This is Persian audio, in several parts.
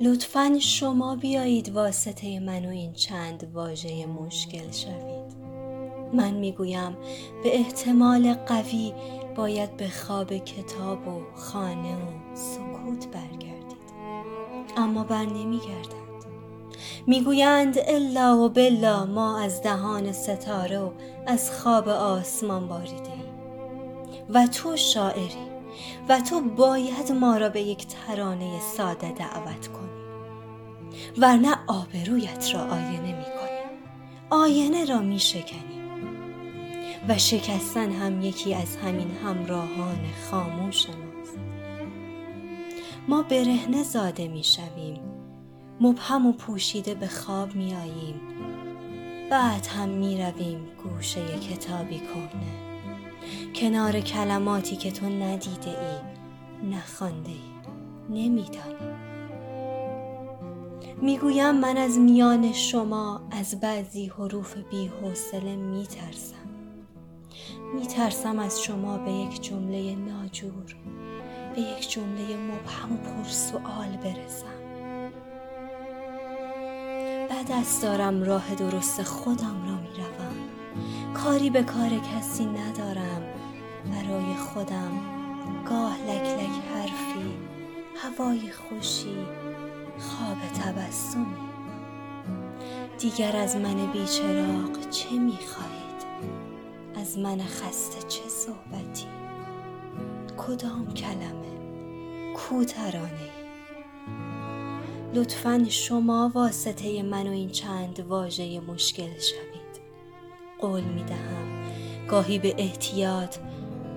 لطفا شما بیایید واسطه من و این چند واژه مشکل شوید. من می‌گویم به احتمال قوی باید به خواب کتاب و خانه و سکوت برگردید. اما بر نمیگردند می‌گویند الا و بلا ما از دهان ستاره و از خواب آسمان باریده و تو شاعری و تو باید ما را به یک ترانه ساده دعوت کنی ورنه آبرویت را آینه می کنی آینه را می شکنی و شکستن هم یکی از همین همراهان خاموش ماست. ما برهنه زاده می شویم. مبهم و پوشیده به خواب می آییم. بعد هم می رویم گوشه کتابی کهنه. کنار کلماتی که تو ندیده ای نخوانده ای نمیدانی می‌گویم من از میان شما از بعضی حروف بی حوصله میترسم. میترسم از شما به یک جمله ناجور به یک جمله مبهم و پر سؤال برسم. بعد از دارم راه درست خودم را می‌روم. کاری به کار کسی ندارم. برای خودم گاه لک لک حرفی هوای خوشی تبسمی دیگر از من بیچراغ چه می‌خواهید؟ از من خسته چه صحبتی؟ کدام کلمه؟ کو ترانه لطفا شما واسطه من و این چند واژه مشکل شوید. قول می دهم گاهی به احتیاط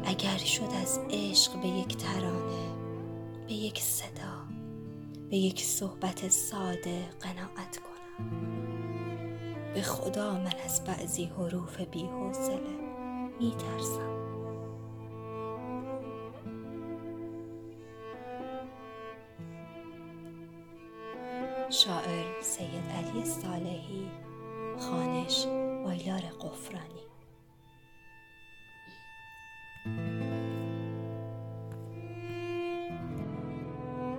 اگر شد از عشق به یک ترانه به یک صدا. به یک صحبت ساده قناعت کنم. به خدا من از بعضی حروف بی حوصله می ترسم شاعر سید علی صالحی خانش وایلار قفرانی